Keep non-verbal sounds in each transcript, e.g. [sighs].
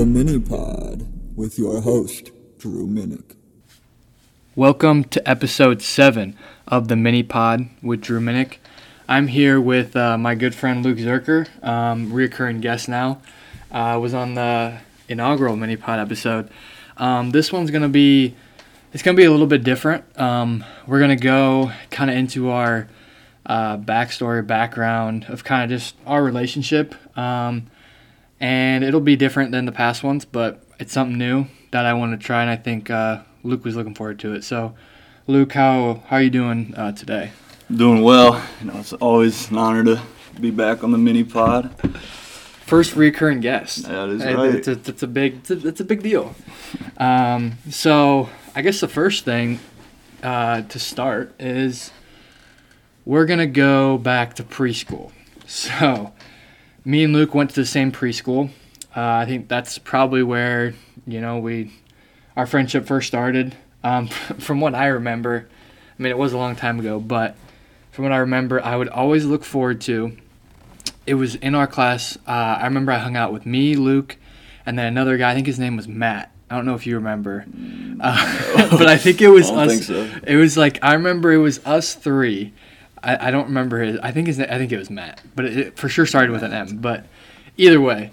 The Mini Pod with your host, Drew Minnick. Welcome to episode 7 of the Mini Pod with Drew Minnick. I'm here with uh, my good friend Luke Zurcher, um, reoccurring guest now. Uh, was on the inaugural Mini Pod episode. Um, this one's going to be it's going to be a little bit different. Um, we're going to go kind of into our uh, backstory, background of kind of just our relationship. Um, and it'll be different than the past ones, but it's something new that I want to try, and I think uh, Luke was looking forward to it. So, Luke, how how are you doing uh, today? Doing well. You know, it's always an honor to be back on the mini pod. First recurring guest. That is right. It's a, it's a big it's a, it's a big deal. Um, so I guess the first thing uh, to start is we're gonna go back to preschool. [laughs] So me and Luke went to the same preschool. Uh, I think that's probably where you know we our friendship first started. Um, [laughs] from what I remember, I mean it was a long time ago, but from what I remember, I would always look forward to. It was in our class. Uh, I remember I hung out with me, Luke, and then another guy. I think his name was Matt. I don't know if you remember, uh, [laughs] but I think it was I don't us. think so. It was like I remember it was us three. I, I don't remember his. I think his. I think it was Matt, but it, it for sure started with an M. But either way,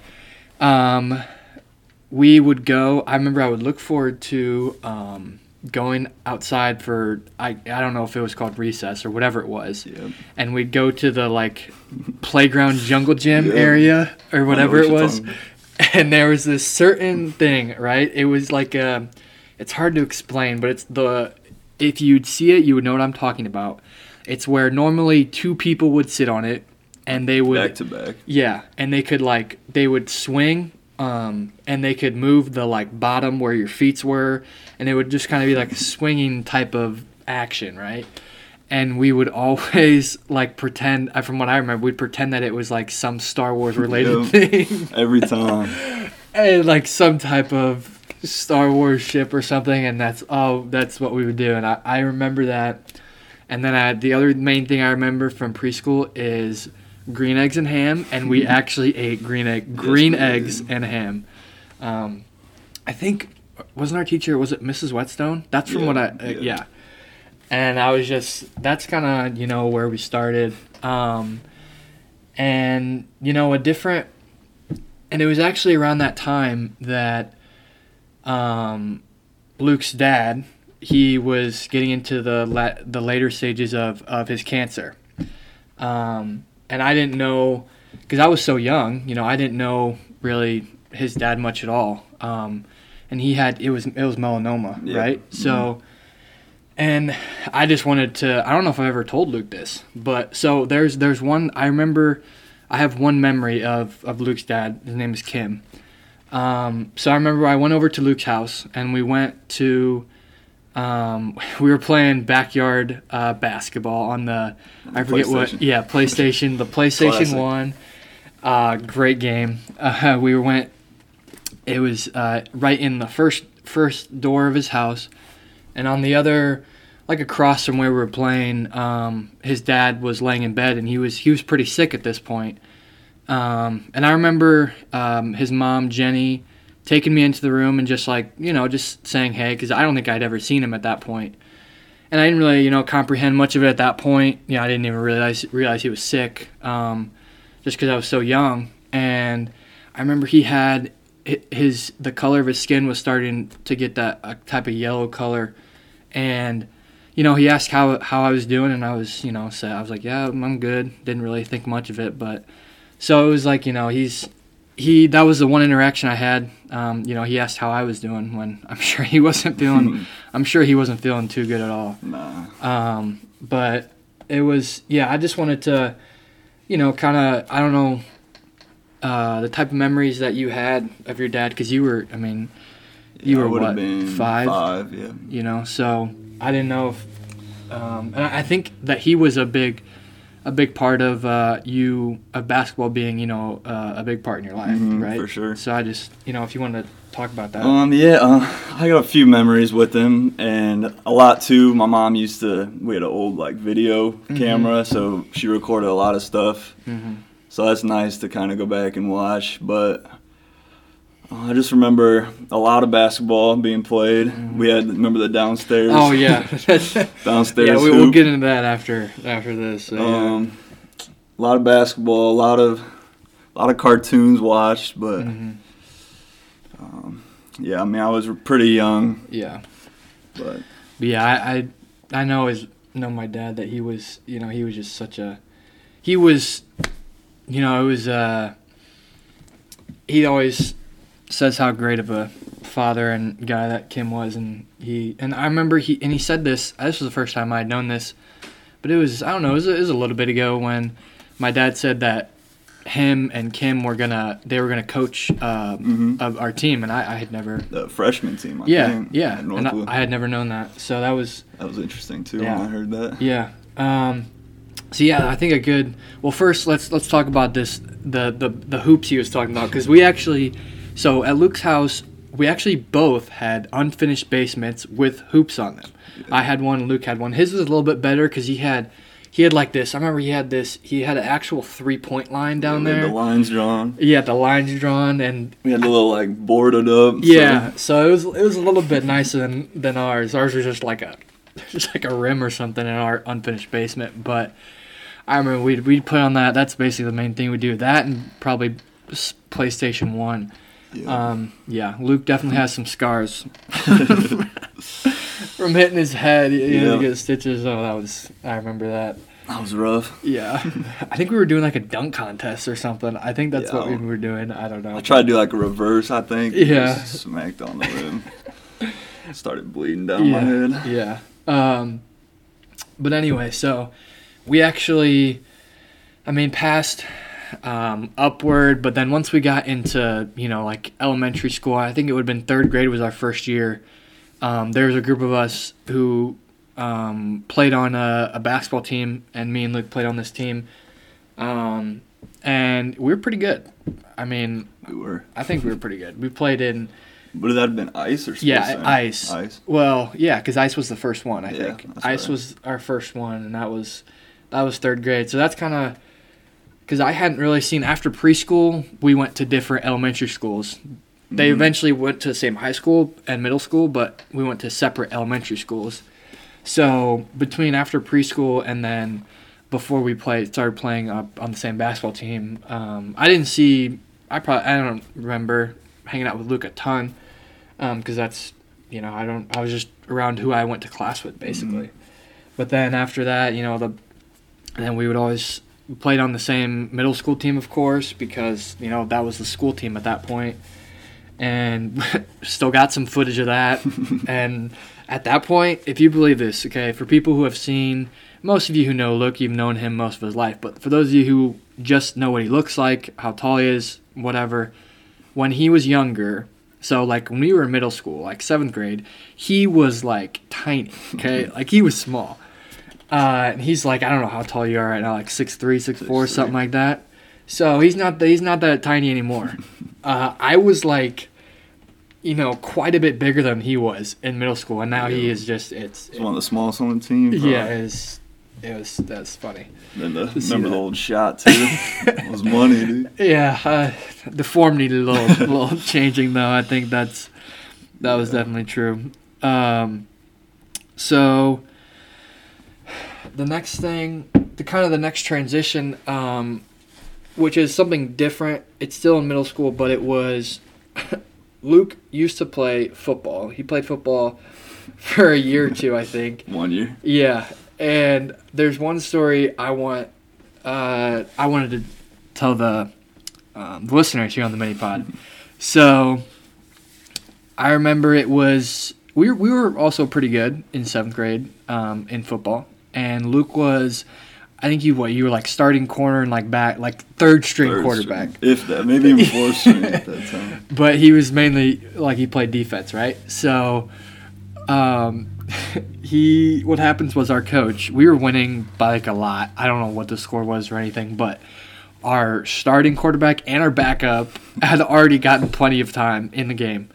um, we would go. I remember I would look forward to um, going outside for. I I don't know if it was called recess or whatever it was, Yep. and we'd go to the like playground jungle gym Yeah. area or whatever what it was [laughs] and there was this certain thing, right? It was like a, it's hard to explain, but it's the, if you'd see it, you would know what I'm talking about. It's where normally two people would sit on it, and they would, Back to back. yeah, and they could like they would swing, um, and they could move the like bottom where your feet were, and it would just kind of be like a [laughs] swinging type of action, right? And we would always like pretend. uh, From what I remember, we'd pretend that it was like some Star Wars related Yeah. [laughs] thing Every time. [laughs] and like some type of Star Wars ship or something, and that's oh, that's what we would do, and I, I remember that. And then I, the other main thing I remember from preschool is green eggs and ham, and we [laughs] actually ate green egg green did. eggs and ham. Um, I think wasn't our teacher was it Mrs. Whetstone? That's from Yeah, what I uh, yeah. yeah. And I was just that's kind of you know where we started, um, and you know a different and it was actually around that time that um, Luke's dad he was getting into the la- the later stages of, of his cancer, um, and I didn't know because I was so young. You know, I didn't know really his dad much at all. Um, and he had it was it was melanoma, Yeah. right? So. And I just wanted to I don't know if I ever told Luke this, but so there's there's one I remember I have one memory of, of Luke's dad. His name is Kim. Um, so I remember I went over to Luke's house and we went to um, [laughs] we were playing backyard uh, basketball on the I forget what yeah PlayStation the PlayStation Classic. One. Uh, great game. Uh, [laughs] we went. It was uh, right in the first first door of his house, and on the other, like across from where we were playing, um, his dad was laying in bed, and he was he was pretty sick at this point. Um, and I remember um, his mom Jenny taking me into the room and just like you know just saying hey because I don't think I'd ever seen him at that point, and I didn't really you know comprehend much of it at that point. You know I didn't even realize realize he was sick, um, just because I was so young. And I remember he had his the color of his skin was starting to get that type of yellow color, and you know he asked how how I was doing, and I was you know said I was like yeah I'm good. Didn't really think much of it, but so it was like you know he's he that was the one interaction I had. Um, you know he asked how I was doing when [laughs] I'm sure he wasn't feeling [laughs] I'm sure he wasn't feeling too good at all. Nah. Um, but it was yeah. I just wanted to, you know, kind of I don't know, uh, the type of memories that you had of your dad because you were I mean, you Yeah, were what five? Five, yeah. You know, so I didn't know if, um, and I I think that he was a big, a big part of uh, you of basketball being you know uh, a big part in your life, Mhm, right? for sure. So I just you know if you want to talk about that. Um, yeah, uh, I got a few memories with him, and a lot too. My mom used to. We had an old like video Mm-hmm. camera, so she recorded a lot of stuff. hmm So that's nice to kind of go back and watch. But I just remember a lot of basketball being played. We had remember the downstairs. Oh yeah, [laughs] downstairs. yeah. We, we'll hoop. get into that after after this. So, yeah. Um, a lot of basketball, a lot of, a lot of cartoons watched, but Mhm. um, yeah, I mean, I was pretty young, yeah. but But yeah, I, I I know his know my dad that he was you know he was just such a he was you know it was uh he always says how great of a father and guy that Kim was and he and I remember he and he said this this was the first time I'd known this but it was I don't know it was, it was a little bit ago when my dad said that him and Kim were gonna they were gonna coach Mhm. of our team and I, I had never the freshman team. I yeah think, yeah and I, I had never known that so that was that was interesting too Yeah. when I heard that. yeah. Um, so yeah, I think a good. Well, first let's let's talk about this the the the hoops he was talking about because we actually, so at Luke's house we actually both had unfinished basements with hoops on them. I had one, Luke had one. His was a little bit better because he had he had like this. I remember he had this. He had an actual three point line down there. the lines drawn. Yeah, the lines drawn and We had the little like boarded up. yeah, so it was it was a little bit nicer than than ours. Ours was just like a [laughs] just like a rim or something in our unfinished basement. But I remember we'd we'd put on that. That's basically the main thing we do. That and probably PlayStation One. Yeah. Um, yeah, Luke definitely has some scars [laughs] from hitting his head. You know, Yeah. to get stitches. Oh, that was I remember that. that was rough. Yeah, I think we were doing like a dunk contest or something. I think that's what we were doing. I don't know. I tried to do like a reverse. I think. Yeah. Smacked on the rim. [laughs] Started bleeding down my head. Yeah. Um, but anyway, so we actually, I mean, passed um, upward, but then once we got into, you know, like elementary school, I think it would have been third grade was our first year. Um, there was a group of us who um, played on a, a basketball team, and me and Luke played on this team. Um, and we were pretty good. I mean, We were. I think we were pretty good. We played in Would that have been ice or sports Yeah, center? ice. Ice. Well, yeah, because ice was the first one. I Yeah, think ice right. was our first one, and that was that was third grade. So that's kind of because I hadn't really seen after preschool. We went to different elementary schools. They Mhm. eventually went to the same high school and middle school, but we went to separate elementary schools. So between after preschool and then before we played started playing up on the same basketball team, um, I didn't see. I probably I don't remember hanging out with Luke a ton because that's you know I don't I was just around who I went to class with basically. But then after that, you know the then we would always we played on the same middle school team, of course, because you know that was the school team at that point, and [laughs] still got some footage of that. [laughs] and at that point, if you believe this, okay, for people who have seen most of you who know Luke, you've known him most of his life, but for those of you who just know what he looks like, how tall he is, whatever, when he was younger, so like when we were in middle school, like seventh grade, he was like tiny, okay, [laughs] like he was small. Uh, and he's like I don't know how tall you are right now, like six three, six four, 6'3". something like that. So he's not he's not that tiny anymore. [laughs] uh, I was like, you know, quite a bit bigger than he was in middle school, and now he is just it's It's one of the smallest on the team. yeah, it's it was that's funny. Then the, [laughs] remember the old shot too. [laughs] it was money, dude. Yeah, uh, the form needed a little little changing though. I think that's that was Yeah. definitely true. Um, so the next thing, the kind of the next transition, um, which is something different. It's still in middle school, but it was [laughs] Luke used to play football. He played football for a year or two, I think. [laughs] One year. Yeah, and there's one story I want. Uh, I wanted to tell the, um, the listeners here on the mini pod. So, I remember it was we were, we were also pretty good in seventh grade um, in football, and Luke was. I think you what you were like starting corner and like back like third string Third quarterback string. If that, maybe even fourth string at that time. [laughs] but he was mainly like he played defense, right? So, um, [laughs] he what happens was our coach. We were winning by like a lot. I don't know what the score was or anything, but our starting quarterback and our backup [laughs] had already gotten plenty of time in the game.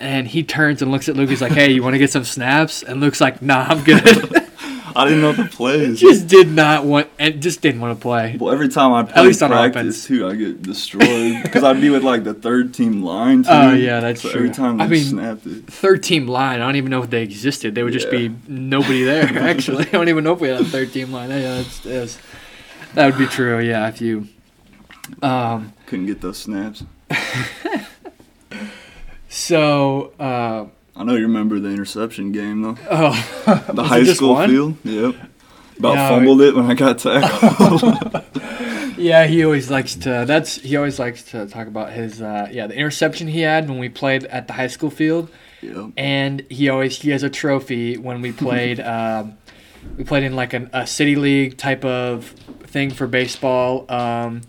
And he turns and looks at Luke. He's like, "Hey, you want to get some snaps?" And Luke's like, "Nah, I'm good." I didn't know the plays. [laughs] just did not want and just didn't want to play. Well, every time I play least on practice offense. too, I get destroyed [laughs] because I'd be with like the third team line too. Oh, yeah, that's so true. Every time I mean, snapped it, Third team line. I don't even know if they existed. They would just be nobody there. [laughs] Actually, I don't even know if we had a third team line. Yeah, that's, that's, that would be true. Yeah, if you. Um. couldn't get those snaps. So. Uh, I know you remember the interception game though. oh. [laughs] The high school one? field. Yep. About No, fumbled it when I got tackled. [laughs] Yeah, he always likes to. That's he always likes to talk about his. Uh, yeah, the interception he had when we played at the high school field, yep. and he always he has a trophy when we played. [laughs] um, we played in like an, a city league type of thing for baseball, um,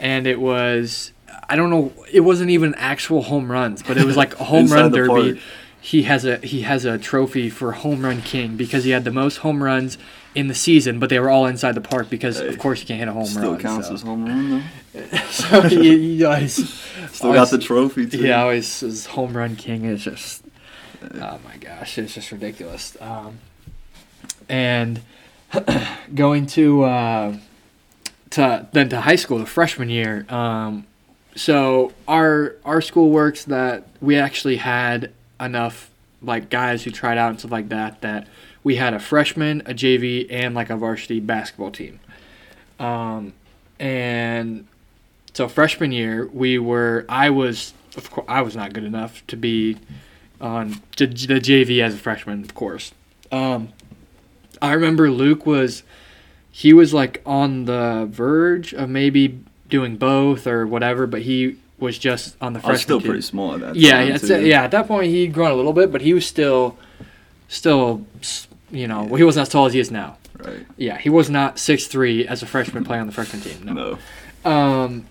and it was I don't know. It wasn't even actual home runs, but it was like a home run derby. park. He has a he has a trophy for home run king because he had the most home runs in the season, but they were all inside the park because Hey, of course you can't hit a home Still run. Still counts so. as home run though. [laughs] so he, he [laughs] always, Still always- got the trophy too. yeah, always his home run king is just oh my gosh, it's just ridiculous. Um, and [clears throat] going to uh, to then to high school, the freshman year. Um, so our our school works that we actually had enough like guys who tried out and stuff like that that we had a freshman, a JV, and like a varsity basketball team. Um, and so freshman year we were I was of course I was not good enough to be on the JV as a freshman, of course. Um, I remember Luke was he was like on the verge of maybe doing both or whatever, but he was just on the I freshman was still team. pretty small at that Yeah, time. yeah, yeah. At that point, he'd grown a little bit, but he was still, still, you know, well, he wasn't as tall as he is now. Right. Yeah, he was not six three as a freshman playing on the freshman team. No. No. Um,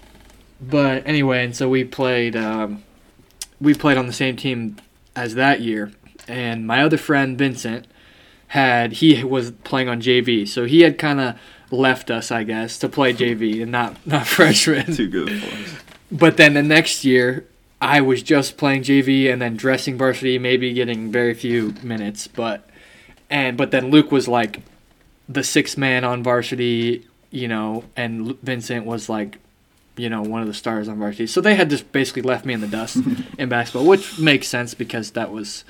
but anyway, and so we played. Um, we played on the same team as that year, and my other friend Vincent had he was playing on JV, so he had kind of left us, I guess, to play JV and not not [laughs] freshman. Too good for us. But then the next year, I was just playing JV and then dressing varsity, maybe getting very few minutes. But and but then Luke was like the sixth man on varsity, you know, and Vincent was like, you know, one of the stars on varsity. So they had just basically left me in the dust [laughs] in basketball, which makes sense because that was,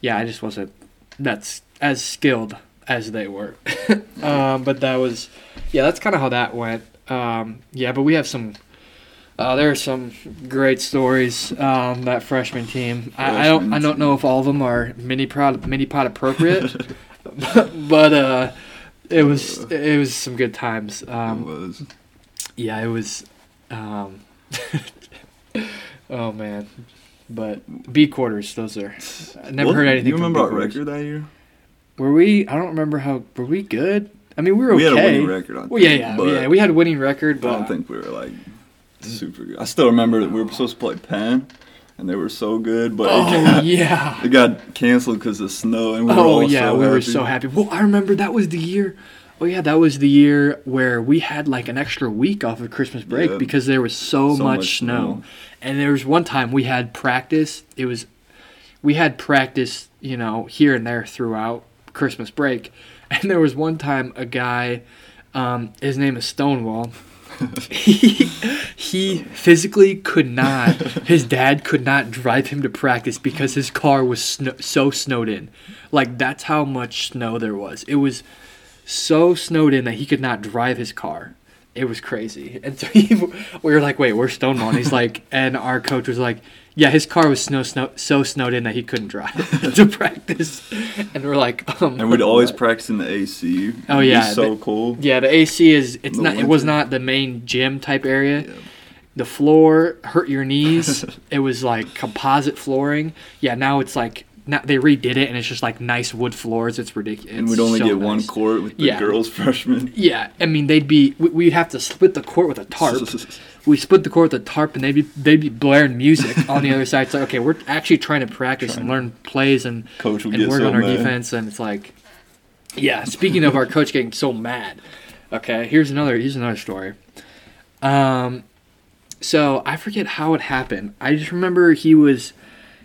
yeah, I just wasn't that's as skilled as they were. [laughs] um, but that was, yeah, that's kind of how that went. Um, yeah, but we have some. Uh, there are some great stories um, that freshman team. I, I don't. I don't know if all of them are mini pod mini pod appropriate, [laughs] but uh, it was it was some good times. it Um, was. yeah, it was. Um, [laughs] oh man, but B quarters. Those are. I never What- heard anything. Do you remember our record that year? Were we? I don't remember how. Were we good? I mean, we were We had a okay. winning record. I Well, yeah, yeah, but yeah. We had a winning record, but I don't think we were like super good. I still remember that we were supposed to play Penn, and they were so good, but it, oh got, yeah. it got canceled because of snow, and we were Oh all yeah, so we were happy. so happy. Well, I remember that was the year. Oh yeah, that was the year where we had like an extra week off of Christmas break Yeah. because there was so, So much, much snow. snow. And there was one time we had practice. It was we had practice, you know, here and there throughout Christmas break. [laughs] And there was one time a guy um, his name is Stonewall. [laughs] he, he physically could not. His dad could not drive him to practice because his car was so snowed in. Like that's how much snow there was. It was so snowed in that he could not drive his car. It was crazy. And so he, [laughs] we were like, "Wait, where's Stonewall?" And he's like, and our coach was like, "Yeah, his car was snow, snow so snowed in that he couldn't drive [laughs] to practice." And we're like, um, And we'd always [laughs] practice in the AC. Oh, yeah, so the- cold. Yeah, the AC is it's not it was not the main gym type area. Yeah. The floor hurt your knees. [laughs] it was like composite flooring. Yeah, now it's like now they redid it and it's just like nice wood floors. It's ridiculous. And we'd only so get one court with the Yeah. girls freshmen. Yeah, I mean they'd be we- we'd have to split the court with a tarp. We split the court with a tarp and they'd be they'd be blaring music [laughs] on the other side. It's like okay, we're actually trying to practice and learn plays and Coach and work so on our mad. defense and it's like yeah speaking of our coach getting so mad okay here's another here's another story um so i forget how it happened i just remember he was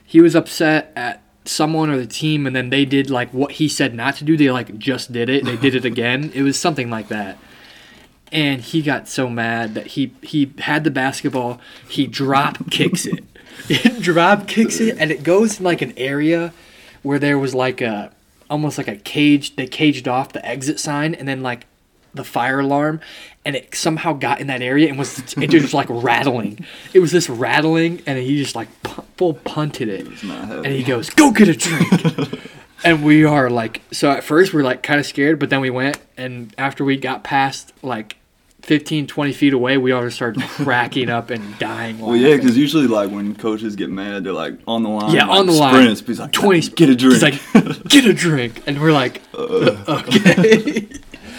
he was upset at someone or the team, and then they did like what he said not to do. They like just did it. They did it [laughs] again. It was something like that. And he got so mad that he he had the basketball. He drop kicks it. [laughs] it drop kicks it, and it goes in like an area where there was like a almost like a cage. They caged off the exit sign, and then like the fire alarm and it somehow got in that area and was it just like rattling it was this rattling and he just like pu- full punted it heavy. and he goes go get a drink [laughs] and we are like so at first we are like kind of scared but then we went and after we got past like 15 20 feet away we all just started [laughs] cracking up and dying Well, yeah, because usually like when coaches get mad, they're like on the line. Yeah, like, on the line. sprints, He's like, 20 get a drink. He's like, get a drink. And we're like, [laughs] okay.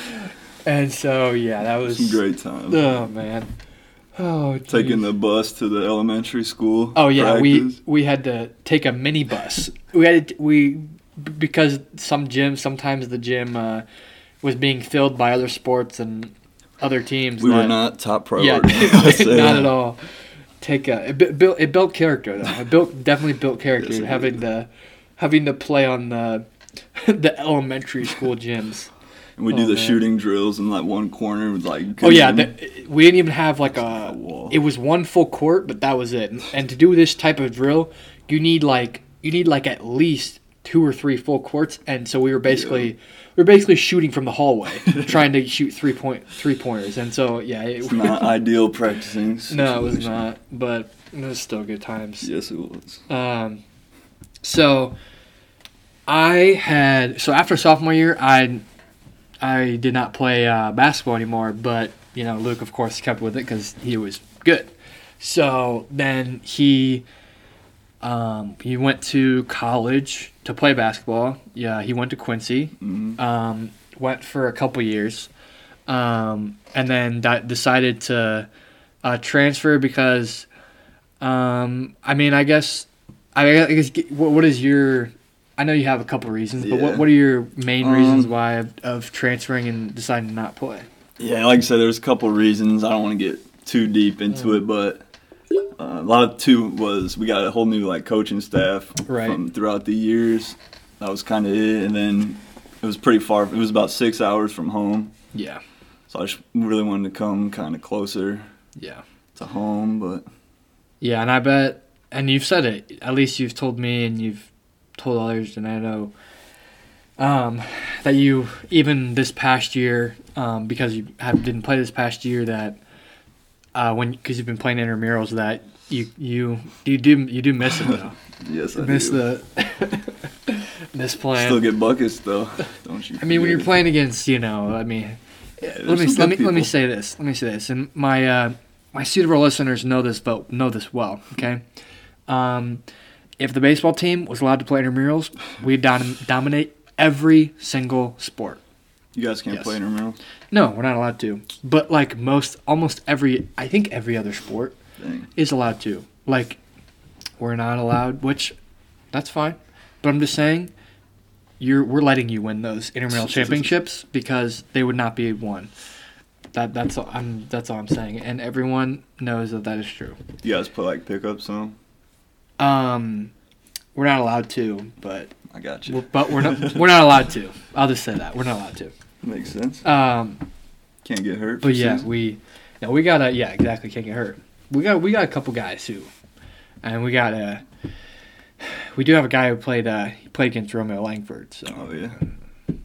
[laughs] and so, yeah, that was. Some great time. Oh, man. Oh, Taking the bus to the elementary school. Oh, yeah, we, we had to take a mini bus. we had to, we, because some gyms, sometimes the gym uh, was being filled by other sports and other teams. we were not top Yeah, priority. [laughs] I'll [laughs] not at all. Take a it built it built character though. It built definitely built [laughs] character Yes, having to having to play on the the elementary school gyms. And we do Oh, the man. shooting drills in like one corner with like. Oh yeah, the, we didn't even have like a. Wall. It was one full court, but that was it. And to do this type of drill, you need like you need like at least two or three full courts. And so we were basically we were basically shooting from the hallway, [laughs] trying to shoot three point three pointers. And so yeah, it, It's [laughs] not ideal practicing. [laughs] no, it was not. But it was still good times. Yes, it was. Um, so I had so after sophomore year, I I did not play uh, basketball anymore. But you know, Luke of course kept with it because he was good. So then he um, he went to college to play basketball. Yeah, he went to Quincy. Mhm. Um, went for a couple years, um, and then di- decided to uh, transfer because um, I mean, I guess, I I guess, what, what is your? I know you have a couple reasons, but what, Yeah. what are your main Um, reasons why of, of transferring and deciding to not play? Yeah, like I said, there's a couple reasons. I don't want to get too deep into Mm. it, but uh, a lot of two was we got a whole new like coaching staff Right. from throughout the years. That was kind of it, and then it was pretty far. It was about six hours from home, Yeah, so I just really wanted to come kind of closer yeah, to home. But yeah, and I bet, and you've said it. At least you've told me, and you've told others, and I know um, that you even this past year, um, because you have, didn't play this past year, that uh, when because you've been playing intramurals, that you you you do you do miss it though. [laughs] yes, I miss do. the [laughs] miss playing. Still get buckets though, [laughs] don't you? I mean, when you're playing against, you know, I mean, there's let me let me good let me say this. Let me say this, and my uh, my Cedarville listeners know this, but know this well. Okay, um, if the baseball team was allowed to play intramurals, we'd dom- dominate every single sport. You guys can't Yes. play intramurals. No, we're not allowed to. But like most, almost every, I think every other sport Dang. is allowed to. Like, we're not allowed, which that's fine. But I'm just saying, you're we're letting you win those intramural [laughs] championships because they would not be won. That that's all I'm that's all I'm saying, and everyone knows that that is true. You guys play like pickups, so Um, we're not allowed to, but I got you. but we're not we're not allowed to. I'll just say that we're not allowed to. Makes sense. Um, Can't get hurt. But yeah, season. we no, we got a yeah, exactly. Can't get hurt. We got we got a couple guys who, and we got a. [sighs] We do have a guy who played uh he played against Romeo Langford. So Oh yeah.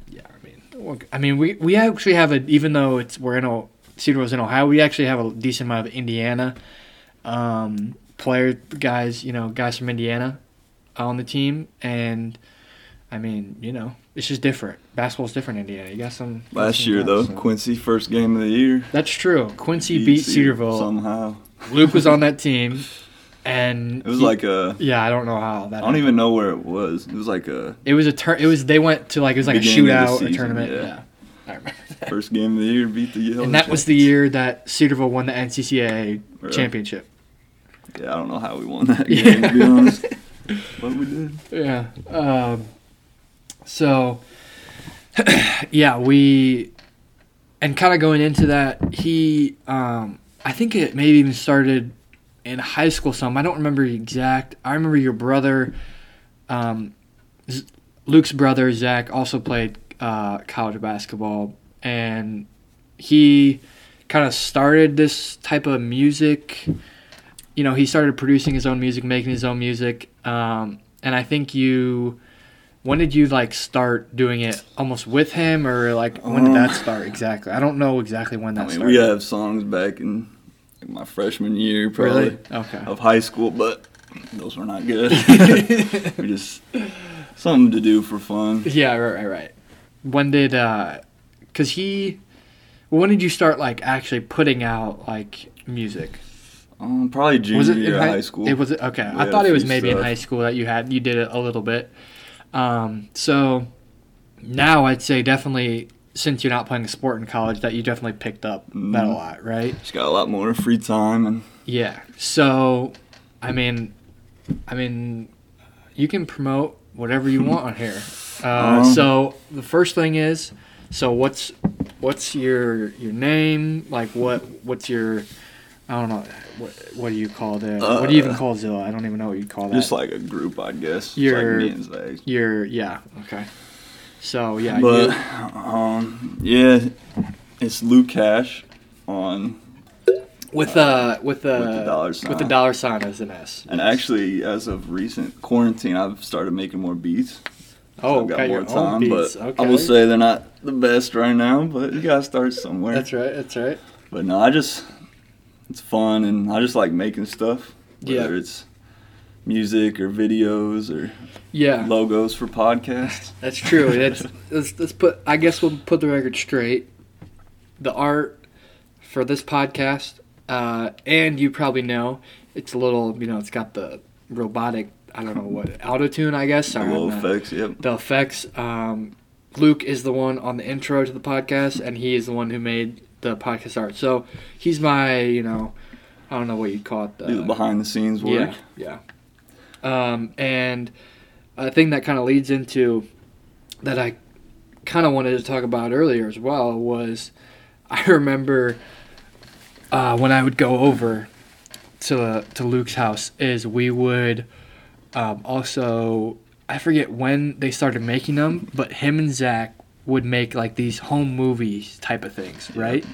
yeah, I mean, I mean we we actually have a even though it's we're in o, Cedarville's in Ohio, we actually have a decent amount of Indiana, um, player guys you know guys from Indiana, on the team and. I mean, you know, it's just different. Basketball's different in Indiana. You got some. you got Last some year guys, though, so- Quincy first game of the year. That's true. Quincy beat Cedarville. somehow. Luke was on [laughs] that team, and It was he- like a. yeah, I don't know how that. I don't happened. even know where it was. It was like a It was a turn. It was they went to like it was like a Beginning of the shootout, a tournament. Yeah, yeah. I remember [laughs] that. first game of the year. Beat the Yellow. And that was the year that Cedarville won the NCCA Really? championship. Yeah, I don't know how we won that [laughs] Yeah. game to be honest, but we did. Yeah. Um, so, [clears throat] yeah, we, and kind of going into that, he, um, I think it maybe even started in high school some. I don't remember exact. I remember your brother, um, Luke's brother Zach also played uh, college basketball, and he kind of started this type of music. You know, he started producing his own music, making his own music, um, and I think you. When did you like start doing it almost with him, or like when did that Um, start exactly? I don't know exactly when that I mean, started. we have songs back in like, my freshman year, probably really okay. of high school, but those were not good. [laughs] we just something to do for fun. Yeah, right, right, right. When did uh cuz he when did you start like actually putting out like music? Um, probably junior was it year in high, high school. It was okay. I thought it was maybe in high school that you had you did it a little bit. Um so now I'd say definitely since you're not playing a sport in college that you definitely picked up that a Mhm. lot, right? Just got a lot more free time and Yeah. So, I mean, I mean, you can promote whatever you want on here. [laughs] Uh, Um, so the first thing is, so what's what's your your name? Like what what's your I don't know what what do you call the what do you even Uh, call Zilla? I don't even know what you call that. just like a group, I guess. It's You're- like me and Zach. your yeah okay. So yeah, But you- um, yeah, it's Luke Cash on, with uh with the with the dollar sign. with the dollar sign as an S. and actually, as of recent quarantine, I've started making more beats. Oh, I've got okay, more your time, but okay. I will say they're not the best right now. But you gotta start somewhere. that's right. That's right. But no, I just it's fun, and I just like making stuff. Yeah. Whether it's music or videos or Yeah. logos for podcasts. [laughs] That's true. [laughs] That's let's, let's put. I guess we'll put the record straight. The art for this podcast, uh, and you probably know, it's a little. You know, it's got the robotic. I don't know what [laughs] auto tune. I guess. Sorry, not- effects, yep. the effects. Um, Luke is the one on the intro to the podcast, and he is the one who made the podcast art. So he's my, you know, I don't know what you'd call it. Do the behind the scenes work. Yeah, yeah. Um, and a thing that kind of leads into that I kind of wanted to talk about earlier as well was I [laughs] remember uh, when I would go over to to Luke's house is we would um, also I forget when they started making them, but him and Zach would make like these home movies type of things, right?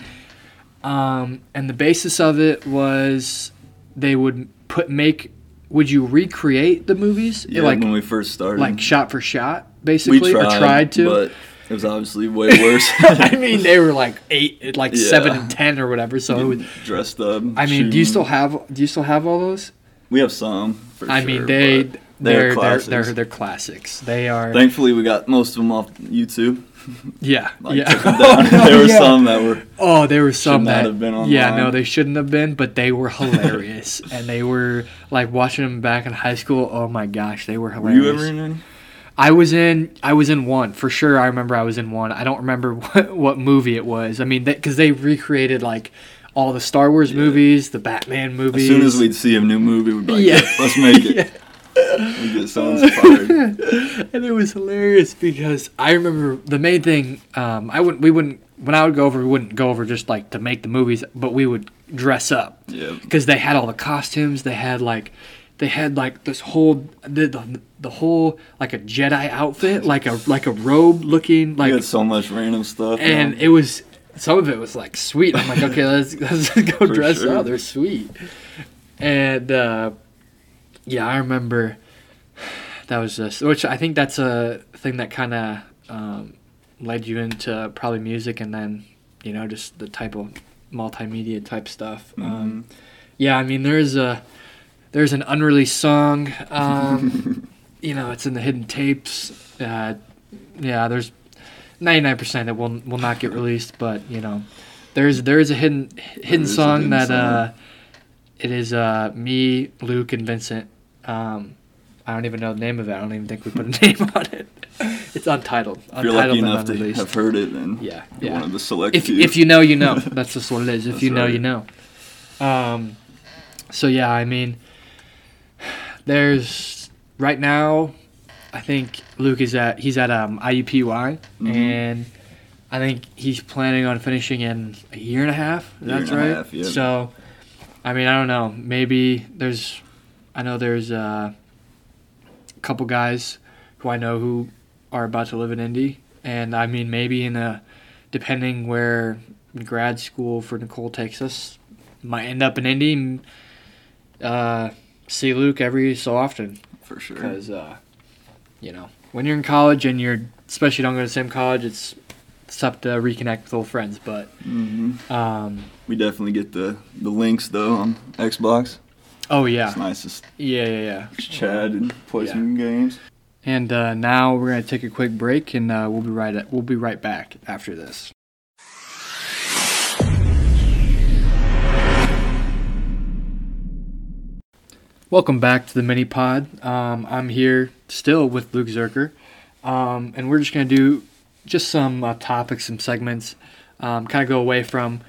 Um, and the basis of it was they would put make. Would you recreate the movies Yeah, like when we first started. like shot for shot, basically, we tried, or tried to? but it was obviously way worse. [laughs] I mean, they were like eight, like Yeah. seven and ten or whatever. So, was, dressed up. I mean, do you still have do you still have all those? We have some. I sure, mean, they they're they're, they're they're classics. They are Thankfully, we got most of them off YouTube. [laughs] yeah Like, yeah. [laughs] Oh, down. there were Yeah. some that were. Oh, there were some Should not that have been yeah no they shouldn't have been, but they were [laughs] hilarious and they were like watching them back in high school. Oh my gosh, they were Were hilarious. you ever in any? I was in I was in one for sure. I remember I was in one. I don't remember what, what movie it was. I mean, because they recreated like all the Star Wars Yeah. movies, the Batman movies. As soon as we'd see a new movie, we'd be like, Yeah. yeah. let's make it. Yeah. We get so [laughs] inspired. and it was hilarious because I remember the main thing. Um, I wouldn't. We wouldn't. When I would go over, we wouldn't go over just like to make the movies, but we would dress up Yeah. because they had all the costumes. They had like, they had like this whole the, the, the whole like a Jedi outfit, like a like a robe looking like, had so much random stuff. and man. it was some of it was like sweet. I'm like, okay, let's [laughs] let's go For dress sure. up. They're sweet, and uh, yeah, I remember that was just which I think that's a thing that kind of um, led you into probably music, and then you know just the type of multimedia type stuff. Mm-hmm. Um, yeah, I mean there's a there's an unreleased song. [laughs] Um, you know, it's in the hidden tapes. Uh, yeah, there's 99% that will will not get released, but you know, there's there is a hidden hidden is a song hidden that song. uh, it is uh me, Luke, and Vincent. Um, I don't even know the name of it. I don't even think we put a [laughs] name on it. It's untitled. if you're lucky and enough to unreleased. have heard it, then Yeah, yeah. one of the select If few. if you know, you know. [laughs] That's just what it is. If That's you know, right. you know. Um, so yeah, I mean, there's right now. I think Luke is at he's at um, IUPUI, Mhm. and I think he's planning on finishing in a year and a half. That's and right. half, yeah. So, I mean, I don't know. Maybe there's, I know there's uh, a couple guys who I know who are about to live in Indy, and I mean maybe in a depending where grad school for Nicole takes us, might end up in Indy. Uh, see Luke every so often For sure. because uh, you know when you're in college and you're especially don't go to the same college, it's it's tough to reconnect with old friends. But hmm um, We definitely get the, the links, though, on Xbox. Oh yeah, It's nice to s- yeah, yeah, yeah. Chad and play Yeah. some games. And uh, now we're gonna take a quick break, and uh, we'll be right at, we'll be right back after this. Welcome back to the mini pod. Um, I'm here still with Luke Zurcher, um, and we're just gonna do just some uh, topics, some segments, um, kind of go away from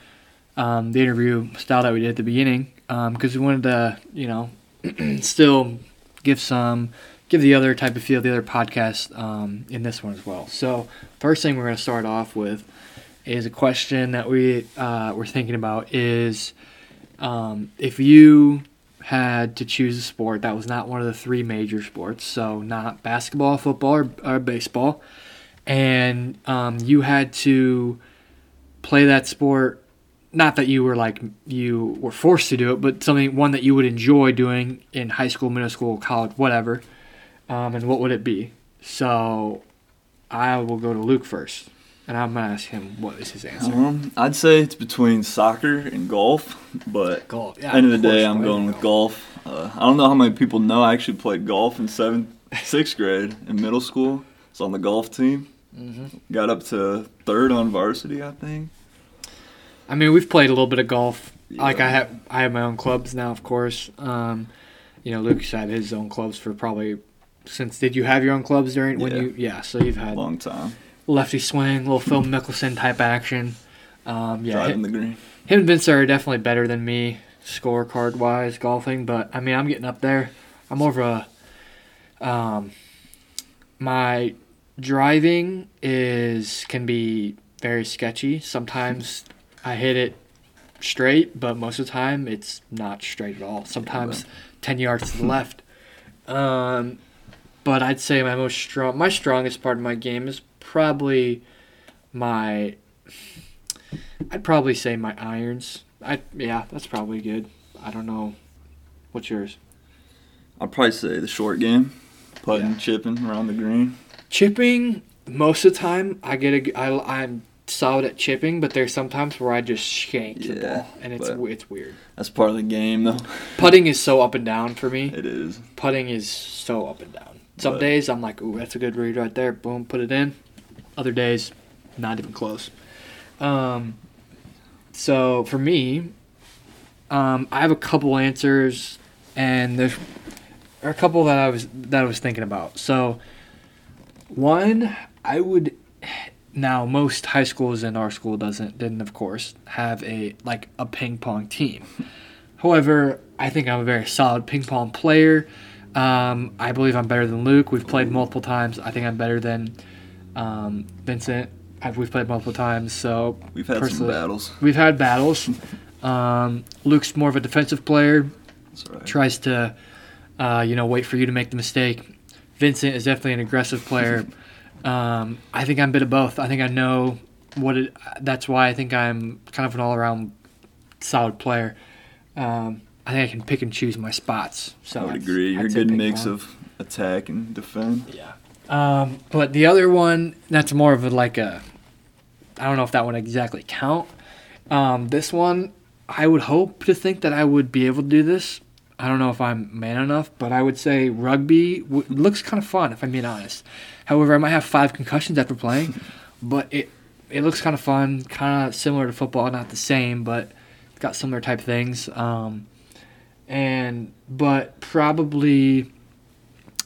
um, the interview style that we did at the beginning, because we wanted to, you know, [clears throat] still give some give the other type of feel the other podcast um, in this one as well. So first thing we're going to start off with is a question that we uh, were thinking about is um, if you had to choose a sport that was not one of the three major sports, so not basketball, football, or, or baseball, and um, you had to play that sport not that you were like you were forced to do it, but something one that you would enjoy doing in high school, middle school, college, whatever. Um, and what would it be? So I will go to Luke first, and I'm gonna ask him what is his answer. Um, I'd say it's between soccer and golf, but Golf. Yeah. end of the day, I'm going with golf. Uh, I don't know how many people know I actually played golf in seventh, sixth grade in middle school. I was on the golf team. Mhm. Got up to third on varsity, I think. I mean, we've played a little bit of golf. Like I have, I have my own clubs now, of course. Um, you know, Luke's had his own clubs for probably since. Did you have your own clubs during when you? Yeah. So you've had Long time lefty swing, little Phil Mickelson type action. Um, yeah, driving him, the green. him and Vince are definitely better than me scorecard wise golfing. But I mean, I'm getting up there. I'm over a um, my driving is can be very sketchy. Sometimes [laughs] I hit it straight, but most of the time it's not straight at all. Sometimes ten yards to the left. Um, but I'd say my most strong, my strongest part of my game is probably my. I'd probably say my irons. I yeah, that's probably good. I don't know. What's yours? I'd probably say the short game, putting, Yeah. chipping around the green. Chipping, most of the time, I get a, I, I'm solid at chipping, but there's sometimes where I just shank the ball, and it's it's weird. That's part of the game, though. Putting is so up and down for me. It is. Putting is so up and down. Some But- days I'm like, ooh, that's a good read right there. Boom, put it in. Other days, not even close. Um, so for me, um, I have a couple answers, and there's are a couple that I was that I was thinking about. So one, I would now most high schools and our school doesn't didn't of course have a like a ping pong team. [laughs] However, I think I'm a very solid ping pong player. Um, I believe I'm better than Luke. We've played multiple times. I think I'm better than um, Vincent. I've, we've played multiple times. So We've had some battles. we've had battles. [laughs] Um, Luke's more of a defensive player right. tries to, uh, you know, wait for you to make the mistake. Vincent is definitely an aggressive player. [laughs] um, I think I'm a bit of both. I think I know what it. That's why I think I'm kind of an all-around solid player. Um, I think I can pick and choose my spots. So I would I'd- agree. You're I'd a good mix pong. of attack and defend. Yeah. Um, but the other one, that's more of a like a. I don't know if that one exactly count. Um, this one, I would hope to think that I would be able to do this. I don't know if I'm man enough, but I would say rugby w- looks kind of fun if I'm being honest. However, I might have five concussions after playing, [laughs] but it it looks kind of fun, kind of similar to football, not the same, but it's got similar type things. Um, and but probably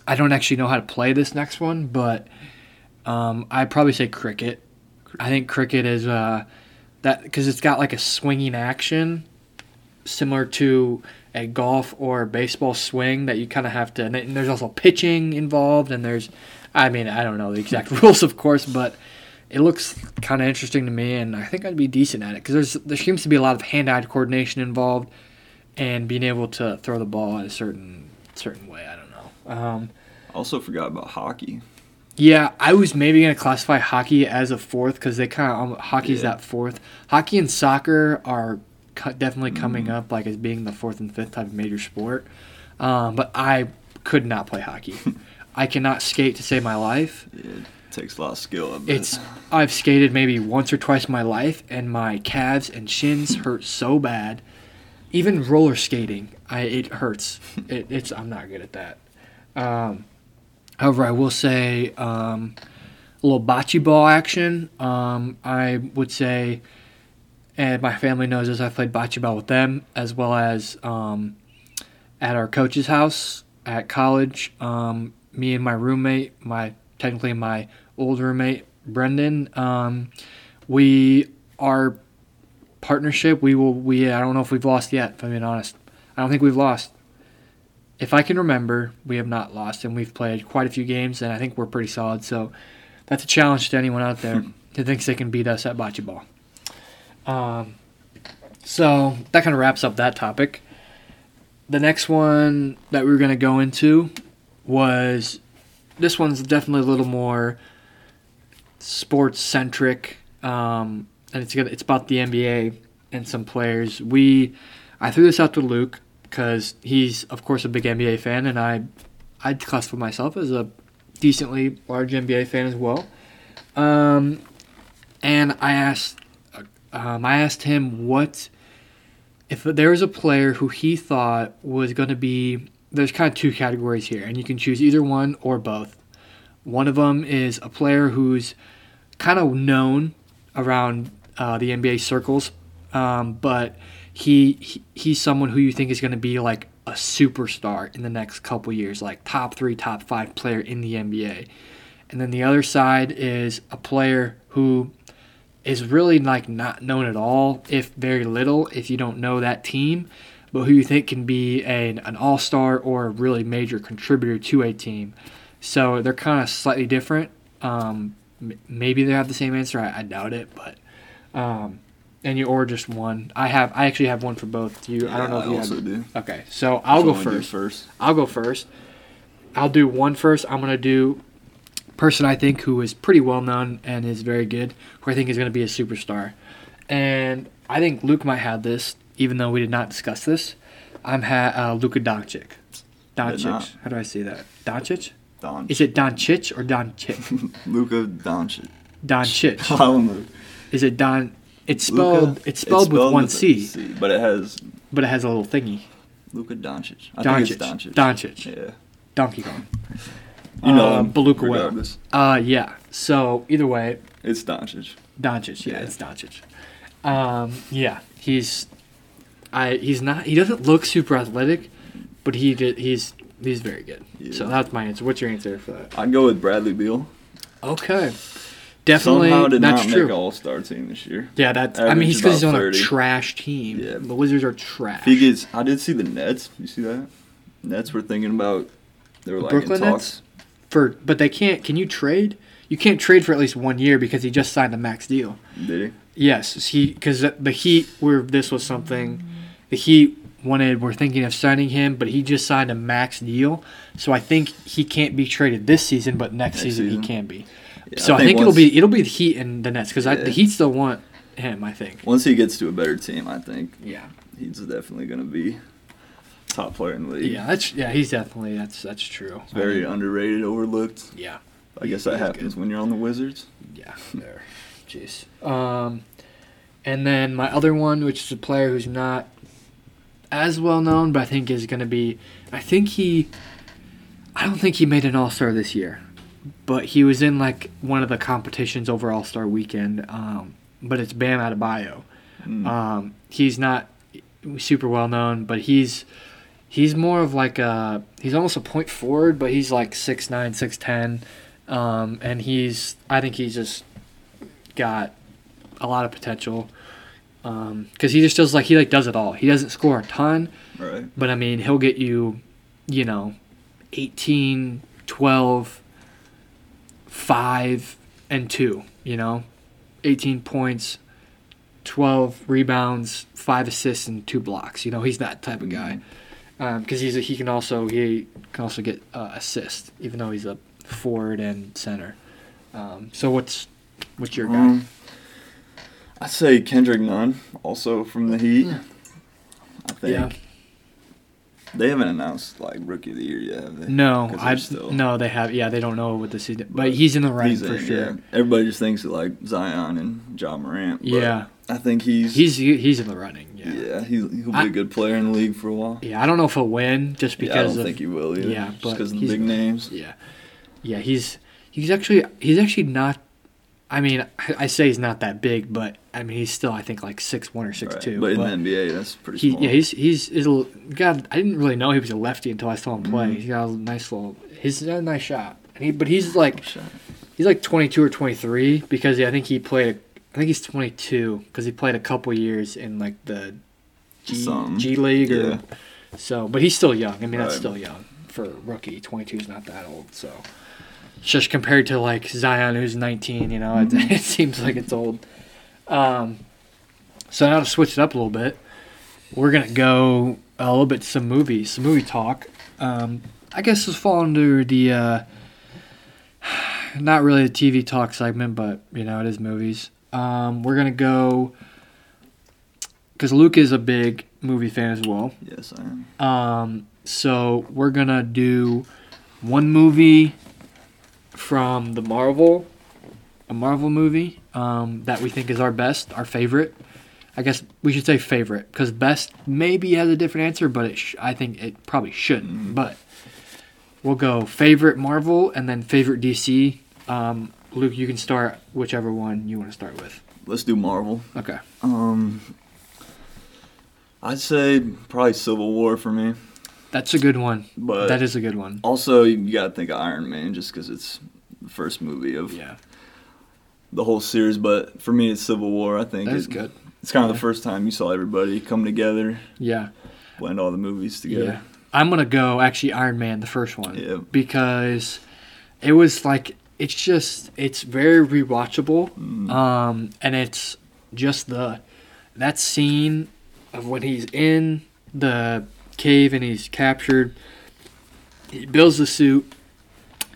I don't actually know how to play this next one, but um, I'd probably say cricket. I think cricket is uh, that because it's got like a swinging action, similar to a golf or baseball swing that you kind of have to. And there's also pitching involved, and there's, I mean, I don't know the exact [laughs] rules, of course, but it looks kind of interesting to me, and I think I'd be decent at it because there's there seems to be a lot of hand-eye coordination involved, and being able to throw the ball in a certain certain way. I don't know. Um, Also forgot about hockey. Yeah, I was maybe gonna classify hockey as a fourth because they kind of um, hockey's Yeah. that fourth. Hockey and soccer are definitely coming Mm-hmm. up like as being the fourth and fifth type of major sport. Um, but I could not play hockey. [laughs] I cannot skate to save my life. Yeah, it takes a lot of skill. It's I've skated maybe once or twice in my life, and my calves and shins hurt so bad. Even roller skating, I it hurts. [laughs] It, it's I'm not good at that. Um, however, I will say um, a little bocce ball action. Um, I would say, and my family knows this. I played bocce ball with them as well as um, at our coach's house at college. Um, me and my roommate, my technically my old roommate Brendan, um, we our partnership. We will. We I don't know if we've lost yet. If I'm being honest, I don't think we've lost. If I can remember, we have not lost, and we've played quite a few games, and I think we're pretty solid. So that's a challenge to anyone out there who thinks they can beat us at bocce ball. Um, so that kind of wraps up that topic. The next one that we're going to go into was this one's definitely a little more sports centric, um, and it's it's about the NBA and some players. We I threw this out to Luke because he's of course a big NBA fan, and I I'd classify myself as a decently large NBA fan as well. Um, and I asked um, I asked him what if there was a player who he thought was going to be. There's kind of two categories here, and you can choose either one or both. One of them is a player who's kind of known around uh, the NBA circles, um, but he, he he's someone who you think is going to be like a superstar in the next couple years, like top three, top five player in the NBA. And then the other side is a player who is really like not known at all, if very little, if you don't know that team, but who you think can be an, an all star or a really major contributor to a team. So they're kind of slightly different. Um, m- maybe they have the same answer. I, I doubt it, but um, and you or just one. I have. I actually have one for both. Do you? I don't know Yeah, if you also have. do. Okay, so I'll go Which one we do first. First. I'll go first. I'll do one first. I'm gonna do person I think who is pretty well known and is very good, who I think is gonna be a superstar. And I think Luke might have this, even though we did not discuss this. I'm ha- uh, Luka Doncic. Doncic. How do I say that? Doncic? Don. Is it Doncic or Doncic? [laughs] Luka Doncic. Doncic. [laughs] Hallelujah. Is it Don? It's spelled. Luka- it's spelled with one C. but it has but it has a little thingy. Luka Doncic. I Doncic. think it's Doncic. Doncic. Yeah. Donkey Kong. You know Uh, him, Beluga Whale. Uh, yeah. So either way, It's Doncic. Doncic. Yeah, Yeah. it's Doncic. Um, yeah, he's. I he's not. He doesn't look super athletic, but he did. He's he's very good. So that's my answer. What's your answer for that? I'd go with Bradley Beal. Okay. Definitely, Somehow did that's not true. make All Star team this year. yeah, that's. I mean, he's because he's on about a trash team. Yeah. The Wizards are trash. If he gets, I did see the Nets. You see that? Nets were thinking about. They were like Brooklyn in Nets? talks. for, but they can't. Can you trade? You can't trade for at least one year because he just signed a max deal. Did he? Yes, he because the Heat were this was something the Heat wanted were thinking of signing him, but he just signed a max deal. So I think he can't be traded this season, but next, Next season, season? he can be. Yeah, so I think, it'll be it'll be the Heat and the Nets because the Heat still want him. I think. Once he gets to a better team, I think Yeah. he's definitely going to be top player in the league. Yeah, that's yeah. He's definitely that's that's true. Very I mean, underrated, overlooked. yeah. I guess that happens good. when you're on the Wizards. Yeah, there. Jeez. Um, and then my other one, which is a player who's not as well known, but I think is going to be. I think he. I don't think he made an All Star this year, but he was in like one of the competitions over All Star Weekend. Um, but it's Bam Adebayo. Mm. Um, he's not super well known, but he's he's more of like a he's almost a point forward, but he's like six nine, six ten, um, and he's I think he's just got a lot of potential because he just does like he like does it all. He doesn't score a ton, right. but I mean he'll get you, you know, 18, 12, 5, and 2, you know? 18 points, 12 rebounds, 5 assists, and 2 blocks. You know, he's that type of guy. Because he's a, he can also he can also get uh, assists, even though he's a forward and center. Um, so what's what's your guy? I'd say Kendrick Nunn, also from the Heat. I think Yeah. they haven't announced like rookie of the year yet. Have they? No, I still- no, they have. Yeah, they don't know what the season, but he's in the running for sure. yeah. Everybody just thinks of like Zion and Ja Morant. but Yeah, I think he's he's he's in the running. yeah, Yeah. he'll, he'll be I- a good player in the league for a while. Yeah, I don't know if he'll win just because. Yeah, I don't of think he will either. yeah, just but because of the big names. yeah, yeah. He's he's actually he's actually not. I mean, I, say he's not that big, but I mean he's still I think like six one or six Right. two. But in the NBA, that's pretty he small. yeah he's he's, he's a, God. I didn't really know he was a lefty until I saw him play. Mhm. He's got a nice little. He's got a nice shot. And he, but he's like he's like twenty two or twenty three because I think he played. I think he's twenty two because he played a couple years in like the G, Something. G League or Yeah. so. But he's still young. I mean that's still young for a rookie. Twenty two is not that old. So just compared to like Zion who's nineteen. You know, it, Mhm. [laughs] it seems like it's old. Um, so now to switch it up a little bit, we're gonna go a little bit to some movies, some movie talk. Um, I guess this fall under the uh, [sighs] not really a TV talk segment, but you know it is movies. Um, we're gonna go because Luke is a big movie fan as well. Yes, I am. Um, so we're gonna do one movie from the Marvel, a Marvel movie um, that we think is our best, our favorite. I guess we should say favorite because best maybe has a different answer, but it sh- I think it probably shouldn't. Mhm. But we'll go favorite Marvel and then favorite DC. Um, Luke, you can start whichever one you want to start with. Let's do Marvel. Okay. Um, I'd say probably Civil War for me, That's a good one. but that is a good one. also you gotta think of Iron Man just because it's the first movie of Yeah, the whole series. But for me, it's Civil War. I think that is it- good. It's kind of Yeah. the first time you saw everybody come together, Yeah. blend all the movies together. Yeah. I'm gonna go actually Iron Man, the first one, Yeah. because it was like it's just it's very rewatchable, Mm. um, and it's just the that scene of when he's in the cave and he's captured. He builds the suit.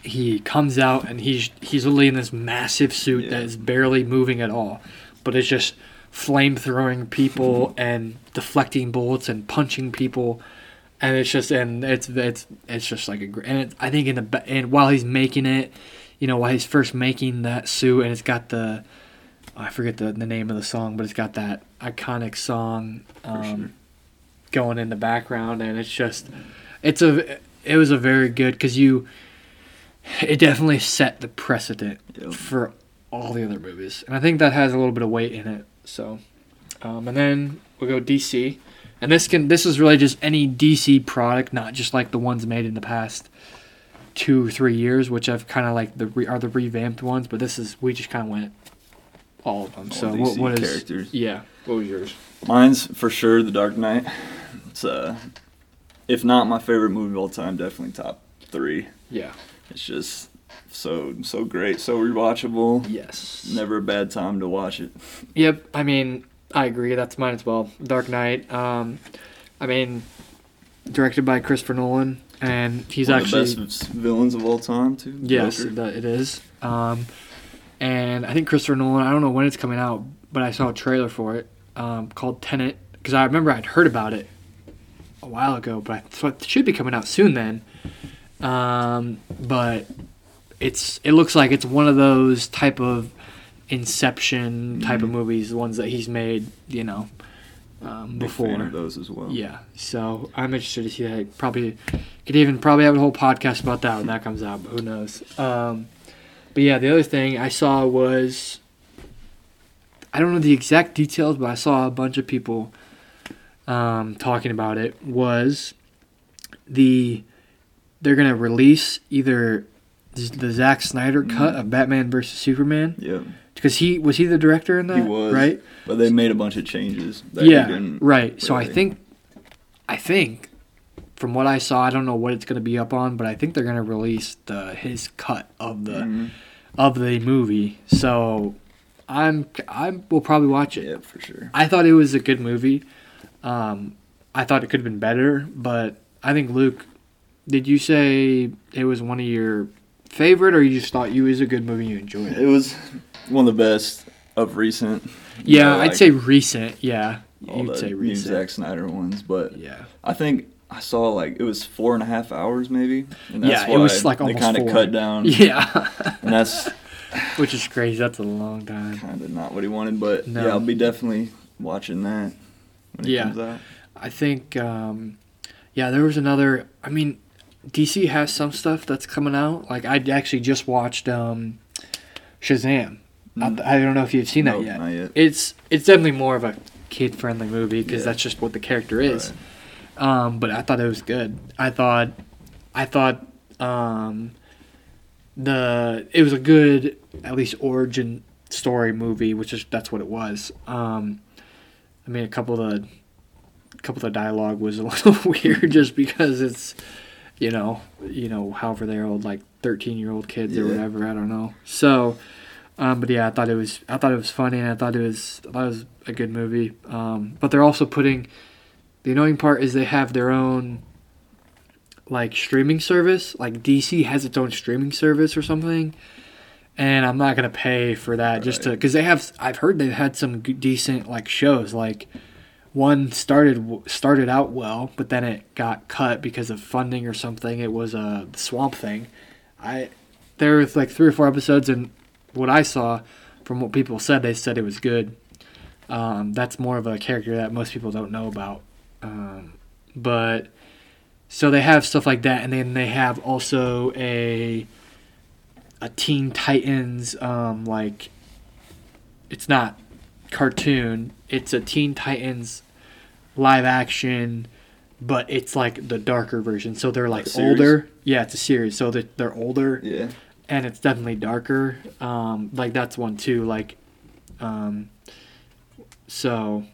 He comes out and he's he's literally in this massive suit that Yeah. is barely moving at all, but it's just flame throwing people [laughs] and deflecting bullets and punching people and it's just and it's it's it's just like a great and it, I think in the and while he's making it, you know, while he's first making that suit and it's got the I forget the, the name of the song, but it's got that iconic song um. Going in the background, and it's just it's a it was a very good because you it definitely set the precedent Yep. for all the other movies, and I think that has a little bit of weight in it. So, um, and then we'll go DC, and this can this is really just any DC product, not just like the ones made in the past two three years, which I've kind of like the re, are the revamped ones, but this is we just kind of went all of them. All so what, what is characters. yeah? What was yours? Mine's for sure The Dark Knight. It's uh, if not my favorite movie of all time, definitely top three. Yeah. It's just so so great, so rewatchable. Yes. Never a bad time to watch it. Yep. I mean, I agree. That's mine as well. Dark Knight. Um, I mean, directed by Christopher Nolan, and he's One actually of the best villains of all time too. yes, that it is. Um, and I think Christopher Nolan. I don't know when it's coming out, but I saw a trailer for it um, called Tenet because I remember I'd heard about it a while ago, but I thought it should be coming out soon then. Um, but it's it looks like it's one of those type of Inception type of Mhm. movies, the ones that he's made, you know, um, before. of those as well. Yeah, so I'm interested to see that. Probably could even probably have a whole podcast about that when that comes out, but who knows? Um, but yeah, the other thing I saw was I don't know the exact details, but I saw a bunch of people um, talking about it. Was the they're gonna release either the Zack Snyder cut Mhm. of Batman versus Superman Yeah, because he was he the director in that He was. right but they made a bunch of changes. That yeah, didn't right. So I think, I think, from what I saw, I don't know what it's going to be up on, but I think they're going to release the his cut of the Mhm. of the movie. So I'm I will probably watch it. Yeah, for sure. I thought it was a good movie. Um, I thought it could have been better, but I think Luke, did you say it was one of your favorite, or you just thought you was a good movie, and you enjoyed it? It was one of the best of recent. Yeah, know, I'd like say recent. Yeah, all you'd the say new recent. Zack Snyder ones, but Yeah, I think I saw like it was four and a half hours maybe. And Yeah, it was, like, almost they kind of four. cut down, [laughs] yeah, and that's which is crazy. That's a long time. kind of not what he wanted. But No. yeah, I'll be definitely watching that when it Yeah. comes out. I think, um, yeah, there was another. I mean, DC has some stuff that's coming out. Like I actually just watched um, Shazam. I don't know if you've seen that yet. not yet. It's it's definitely more of a kid friendly movie because Yeah. that's just what the character is. Right. Um, but I thought it was good. I thought, I thought um, the it was a good at least origin story movie, which is that's what it was. Um, I mean, a couple of the a couple of the dialogue was a [laughs] little weird just because it's you know you know however they're old like 13 year old kids or whatever i don't know. So um, but yeah i thought it was i thought it was funny and i thought it was i thought it was a good movie. Um, but they're also putting the annoying part is they have their own like streaming service like dc has its own streaming service or something and i'm not gonna pay for that just to because they have i've heard they've had some decent like shows like one started started out well, but then it got cut because of funding or something. It was a Swamp Thing. I there was like three or four episodes, and what I saw from what people said, they said it was good. Um, that's more of a character that most people don't know about. Um, but so they have stuff like that, and then they have also a a Teen Titans um, like it's not cartoon. It's a Teen Titans live action, but it's like the darker version. So they're like older. Yeah, it's a series. So they're, they're older Yeah, and it's definitely darker. Um, like that's one too. Like, um, so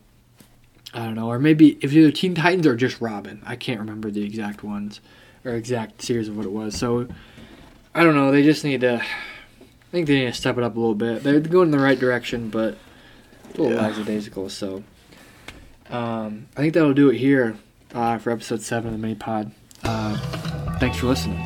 I don't know, or maybe if either Teen Titans or just Robin. I can't remember the exact ones or exact series of what it was. So I don't know. They just need to. I think they need to step it up a little bit. They're going in the right direction, but a little Yeah. lackadaisical. So um, I think that'll do it here uh, for episode seven of the MinniPod. Uh, thanks for listening.